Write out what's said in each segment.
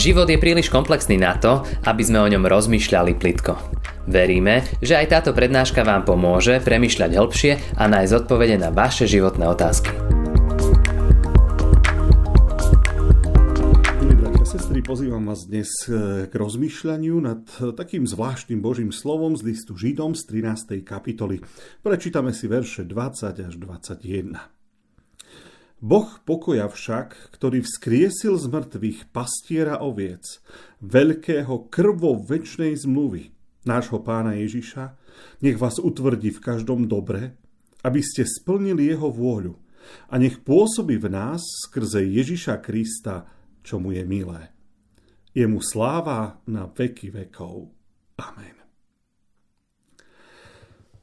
Život je príliš komplexný na to, aby sme o ňom rozmýšľali plitko. Veríme, že aj táto prednáška vám pomôže premyšľať hĺbšie a nájsť odpovede na vaše životné otázky. Sestry, pozývam vás dnes e, k rozmýšľaniu nad takým zvláštnym Božím slovom z listu Židom z 13. kapitoly. Prečítame si verše 20 až 21. Boh pokoja však, ktorý vzkriesil z mŕtvych pastiera oviec, veľkého krvo väčšnej zmluvy, nášho pána Ježiša, nech vás utvrdí v každom dobre, aby ste splnili jeho vôľu a nech pôsobí v nás skrze Ježiša Krista, čo mu je milé. Je mu sláva na veky vekov. Amen.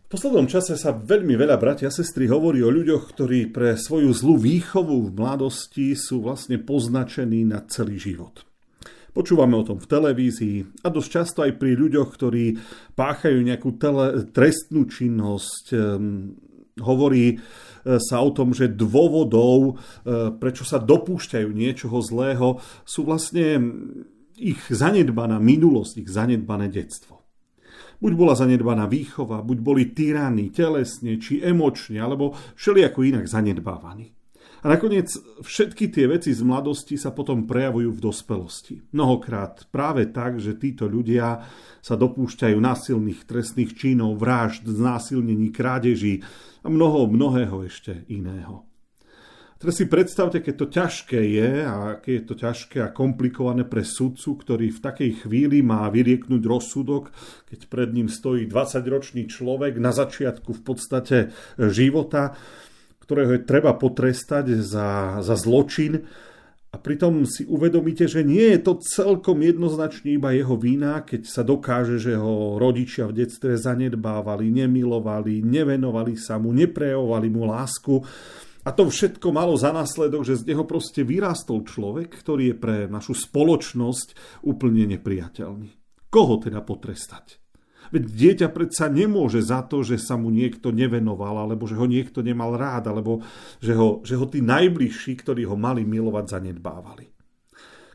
V poslednom čase sa veľmi veľa bratia a sestry hovorí o ľuďoch, ktorí pre svoju zlú výchovu v mladosti sú vlastne poznačení na celý život. Počúvame o tom v televízii a dosť často aj pri ľuďoch, ktorí páchajú nejakú tele, trestnú činnosť. Um, hovorí e, sa o tom, že dôvodov, uh, prečo sa dopúšťajú niečoho zlého, sú vlastne ich zanedbaná minulosť, ich zanedbané detstvo. Buď bola zanedbaná výchova, buď boli tyraní telesne či emočne, alebo všelijako inak zanedbávaní. A nakoniec všetky tie veci z mladosti sa potom prejavujú v dospelosti. Mnohokrát práve tak, že títo ľudia sa dopúšťajú násilných trestných činov, vražd, znásilnení, krádeží a mnoho, mnohého ešte iného. Teraz si predstavte, keď to ťažké je a keď je to ťažké a komplikované pre sudcu, ktorý v takej chvíli má vyrieknúť rozsudok, keď pred ním stojí 20-ročný človek na začiatku v podstate života, ktorého je treba potrestať za, za zločin. A pritom si uvedomíte, že nie je to celkom jednoznačne iba jeho vína, keď sa dokáže, že ho rodičia v detstve zanedbávali, nemilovali, nevenovali sa mu, neprejavovali mu lásku, a to všetko malo za následok, že z neho proste vyrástol človek, ktorý je pre našu spoločnosť úplne nepriateľný. Koho teda potrestať? Veď dieťa predsa nemôže za to, že sa mu niekto nevenoval, alebo že ho niekto nemal rád, alebo že ho, že ho tí najbližší, ktorí ho mali milovať, zanedbávali.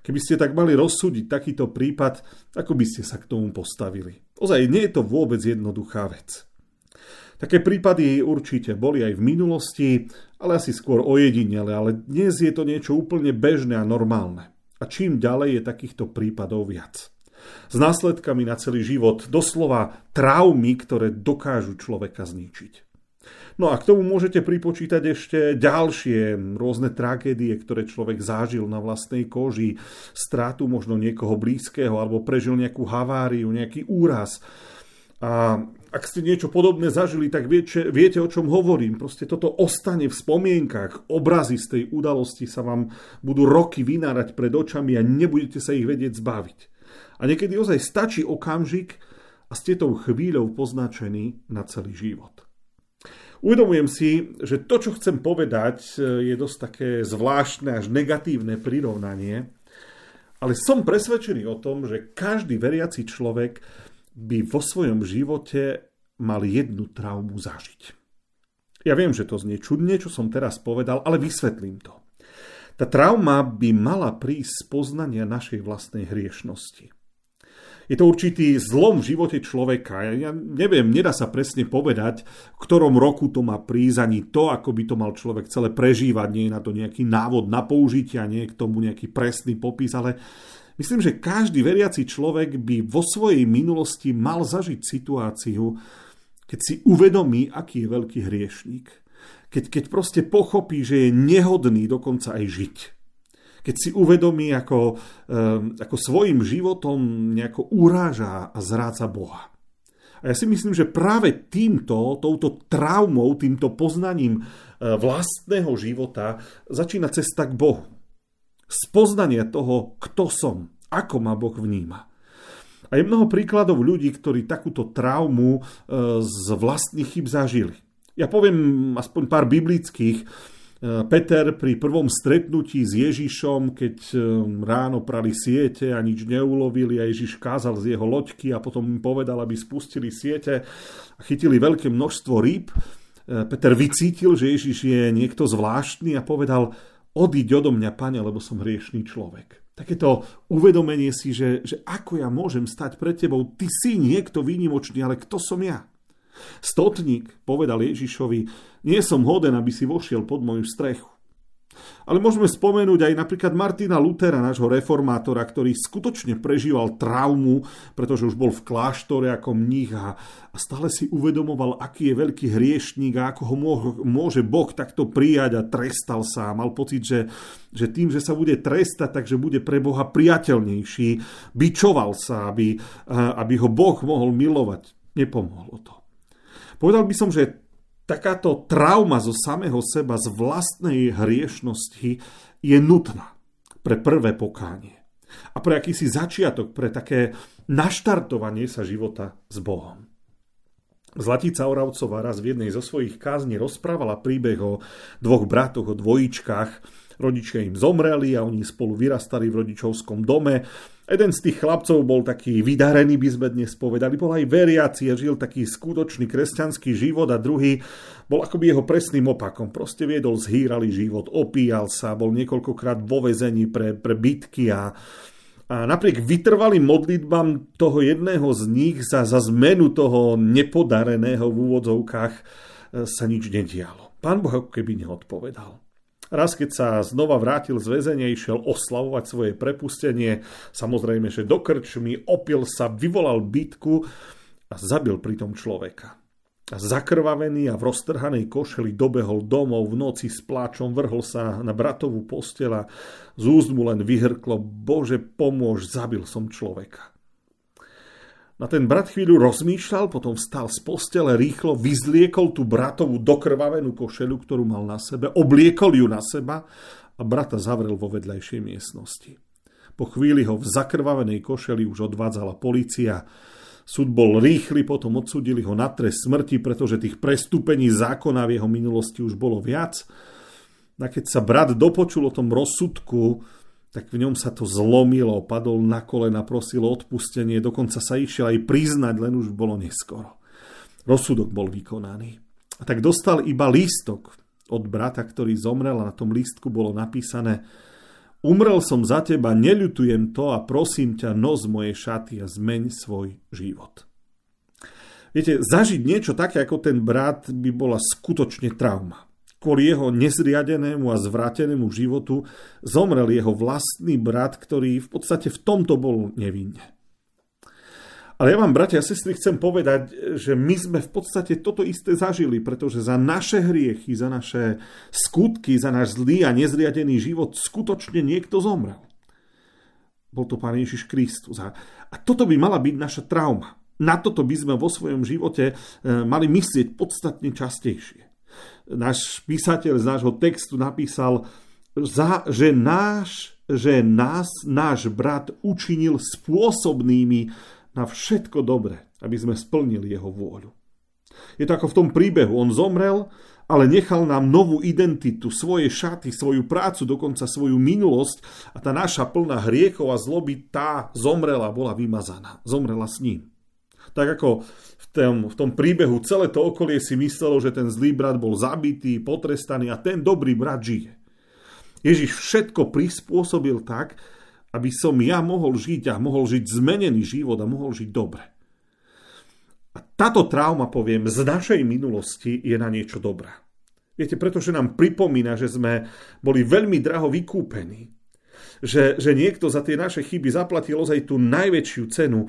Keby ste tak mali rozsúdiť takýto prípad, ako by ste sa k tomu postavili? Ozaj, nie je to vôbec jednoduchá vec. Také prípady určite boli aj v minulosti, ale asi skôr ojedinele, ale dnes je to niečo úplne bežné a normálne. A čím ďalej je takýchto prípadov viac. S následkami na celý život, doslova traumy, ktoré dokážu človeka zničiť. No a k tomu môžete pripočítať ešte ďalšie rôzne tragédie, ktoré človek zažil na vlastnej koži, strátu možno niekoho blízkeho alebo prežil nejakú haváriu, nejaký úraz. A ak ste niečo podobné zažili, tak viete, viete, o čom hovorím. Proste toto ostane v spomienkach. Obrazy z tej udalosti sa vám budú roky vynárať pred očami a nebudete sa ich vedieť zbaviť. A niekedy ozaj stačí okamžik a ste tou chvíľou poznačení na celý život. Uvedomujem si, že to, čo chcem povedať, je dosť také zvláštne až negatívne prirovnanie, ale som presvedčený o tom, že každý veriaci človek by vo svojom živote mal jednu traumu zažiť. Ja viem, že to znie čudne, čo som teraz povedal, ale vysvetlím to. Tá trauma by mala prísť z poznania našej vlastnej hriešnosti. Je to určitý zlom v živote človeka. Ja neviem, nedá sa presne povedať, v ktorom roku to má prísť, ani to, ako by to mal človek celé prežívať. Nie je na to nejaký návod na použitie, nie je k tomu nejaký presný popis, ale Myslím, že každý veriaci človek by vo svojej minulosti mal zažiť situáciu, keď si uvedomí, aký je veľký hriešník. Keď, keď proste pochopí, že je nehodný dokonca aj žiť. Keď si uvedomí, ako, um, ako svojim životom nejako uráža a zráca Boha. A ja si myslím, že práve týmto, touto traumou, týmto poznaním e, vlastného života začína cesta k Bohu spoznanie toho, kto som, ako ma Boh vníma. A je mnoho príkladov ľudí, ktorí takúto traumu e, z vlastných chyb zažili. Ja poviem aspoň pár biblických. E, Peter pri prvom stretnutí s Ježišom, keď e, ráno prali siete a nič neulovili a Ježiš kázal z jeho loďky a potom im povedal, aby spustili siete a chytili veľké množstvo rýb, Peter vycítil, že Ježiš je niekto zvláštny a povedal, Odíď odo mňa, pane, lebo som hriešný človek. Takéto uvedomenie si, že, že ako ja môžem stať pred tebou, ty si niekto výnimočný, ale kto som ja? Stotník povedal Ježišovi, nie som hoden, aby si vošiel pod moju strechu. Ale môžeme spomenúť aj napríklad Martina Lutera, nášho reformátora, ktorý skutočne prežíval traumu, pretože už bol v kláštore ako mních a, stále si uvedomoval, aký je veľký hriešník a ako ho môže Boh takto prijať a trestal sa. A mal pocit, že, že tým, že sa bude trestať, takže bude pre Boha priateľnejší. Bičoval sa, aby, aby ho Boh mohol milovať. Nepomohlo to. Povedal by som, že takáto trauma zo samého seba, z vlastnej hriešnosti je nutná pre prvé pokánie. A pre akýsi začiatok, pre také naštartovanie sa života s Bohom. Zlatica Oravcová raz v jednej zo svojich kázni rozprávala príbeh o dvoch bratoch, o dvojičkách. Rodičia im zomreli a oni spolu vyrastali v rodičovskom dome Jeden z tých chlapcov bol taký vydarený, by sme dnes povedali, bol aj veriaci a žil taký skutočný kresťanský život a druhý bol akoby jeho presným opakom. Proste viedol zhýralý život, opíjal sa, bol niekoľkokrát vo vezení pre, pre bitky a, a napriek vytrvalým modlitbám toho jedného z nich za, za zmenu toho nepodareného v úvodzovkách e, sa nič nedialo. Pán Boh keby neodpovedal. Raz, keď sa znova vrátil z väzenia, išiel oslavovať svoje prepustenie, samozrejme, že do krčmy, opil sa, vyvolal bitku a zabil pritom človeka. Zakrvavený a v roztrhanej košeli dobehol domov v noci s pláčom, vrhol sa na bratovú postela, z úst mu len vyhrklo, Bože pomôž, zabil som človeka. A ten brat chvíľu rozmýšľal, potom vstal z postele, rýchlo vyzliekol tú bratovú dokrvavenú košelu, ktorú mal na sebe, obliekol ju na seba a brata zavrel vo vedľajšej miestnosti. Po chvíli ho v zakrvavenej košeli už odvádzala policia. Súd bol rýchly, potom odsudili ho na trest smrti, pretože tých prestúpení zákona v jeho minulosti už bolo viac. A keď sa brat dopočul o tom rozsudku, tak v ňom sa to zlomilo, padol na kolena, prosil odpustenie, dokonca sa išiel aj priznať, len už bolo neskoro. Rozsudok bol vykonaný. A tak dostal iba lístok od brata, ktorý zomrel a na tom lístku bolo napísané Umrel som za teba, neľutujem to a prosím ťa, nos moje šaty a zmeň svoj život. Viete, zažiť niečo také ako ten brat by bola skutočne trauma kvôli jeho nezriadenému a zvrátenému životu zomrel jeho vlastný brat, ktorý v podstate v tomto bol nevinne. Ale ja vám, bratia a sestry, chcem povedať, že my sme v podstate toto isté zažili, pretože za naše hriechy, za naše skutky, za náš zlý a nezriadený život skutočne niekto zomrel. Bol to Pán Ježiš Kristus. A toto by mala byť naša trauma. Na toto by sme vo svojom živote eh, mali myslieť podstatne častejšie náš písateľ z nášho textu napísal, že, náš, že nás náš brat učinil spôsobnými na všetko dobre, aby sme splnili jeho vôľu. Je to ako v tom príbehu. On zomrel, ale nechal nám novú identitu, svoje šaty, svoju prácu, dokonca svoju minulosť a tá naša plná hriechov a zloby, tá zomrela, bola vymazaná. Zomrela s ním. Tak ako tom, v tom príbehu celé to okolie si myslelo, že ten zlý brat bol zabitý, potrestaný a ten dobrý brat žije. Ježiš všetko prispôsobil tak, aby som ja mohol žiť a mohol žiť zmenený život a mohol žiť dobre. A táto trauma, poviem, z našej minulosti je na niečo dobrá. Viete, pretože nám pripomína, že sme boli veľmi draho vykúpení. Že, že niekto za tie naše chyby zaplatil ozaj tú najväčšiu cenu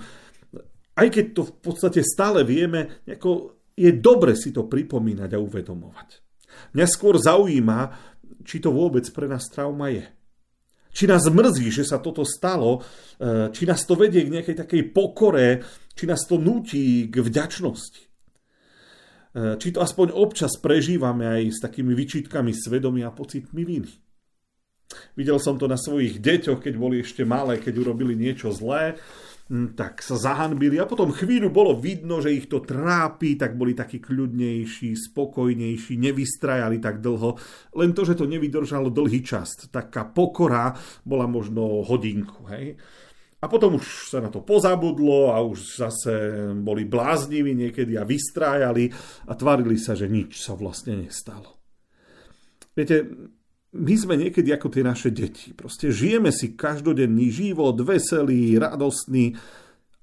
aj keď to v podstate stále vieme, ako je dobre si to pripomínať a uvedomovať. Mňa skôr zaujíma, či to vôbec pre nás trauma je. Či nás mrzí, že sa toto stalo, e, či nás to vedie k nejakej takej pokore, či nás to nutí k vďačnosti. E, či to aspoň občas prežívame aj s takými vyčítkami svedomia a pocitmi viny. Videl som to na svojich deťoch, keď boli ešte malé, keď urobili niečo zlé tak sa zahanbili a potom chvíľu bolo vidno, že ich to trápi, tak boli takí kľudnejší, spokojnejší, nevystrajali tak dlho. Len to, že to nevydržalo dlhý čas. Taká pokora bola možno hodinku. Hej? A potom už sa na to pozabudlo a už zase boli blázniví niekedy a vystrájali a tvarili sa, že nič sa vlastne nestalo. Viete, my sme niekedy ako tie naše deti. Proste žijeme si každodenný život, veselý, radostný,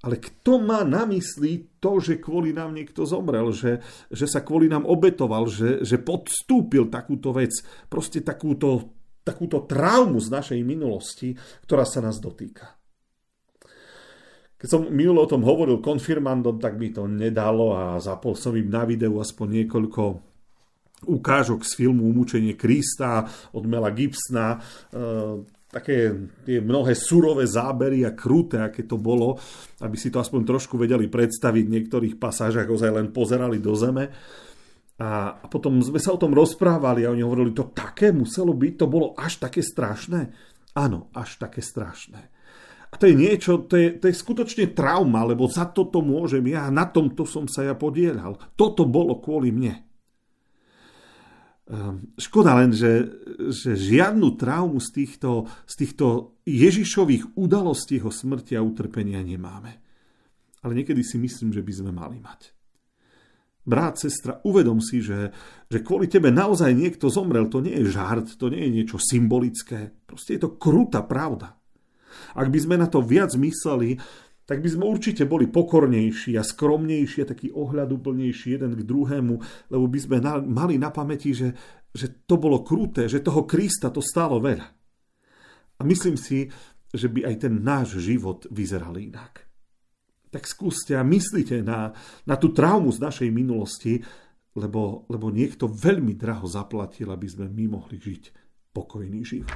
ale kto má na mysli to, že kvôli nám niekto zomrel, že, že sa kvôli nám obetoval, že, že podstúpil takúto vec, proste takúto, takúto traumu z našej minulosti, ktorá sa nás dotýka. Keď som minulo o tom hovoril konfirmandom, tak mi to nedalo a zapol som im na videu aspoň niekoľko ukážok z filmu Umúčenie Krista od Mela Gibsona, e, také tie mnohé surové zábery a kruté, aké to bolo, aby si to aspoň trošku vedeli predstaviť. V niektorých pasážach ozaj len pozerali do zeme. A, a potom sme sa o tom rozprávali a oni hovorili, to také muselo byť, to bolo až také strašné. Áno, až také strašné. A to je niečo, to je, to je skutočne trauma, lebo za toto môžem ja, na tomto som sa ja podielal. Toto bolo kvôli mne. Ehm, škoda len, že, že žiadnu traumu z týchto, z týchto Ježišových udalostí jeho smrti a utrpenia nemáme. Ale niekedy si myslím, že by sme mali mať. Brat, sestra, uvedom si, že, že kvôli tebe naozaj niekto zomrel. To nie je žart, to nie je niečo symbolické. Proste je to krutá pravda. Ak by sme na to viac mysleli, tak by sme určite boli pokornejší a skromnejší a taký ohľaduplnejší jeden k druhému, lebo by sme na, mali na pamäti, že, že to bolo kruté, že toho Krista to stálo veľa. A myslím si, že by aj ten náš život vyzeral inak. Tak skúste a myslíte na, na tú traumu z našej minulosti, lebo, lebo niekto veľmi draho zaplatil, aby sme my mohli žiť pokojný život.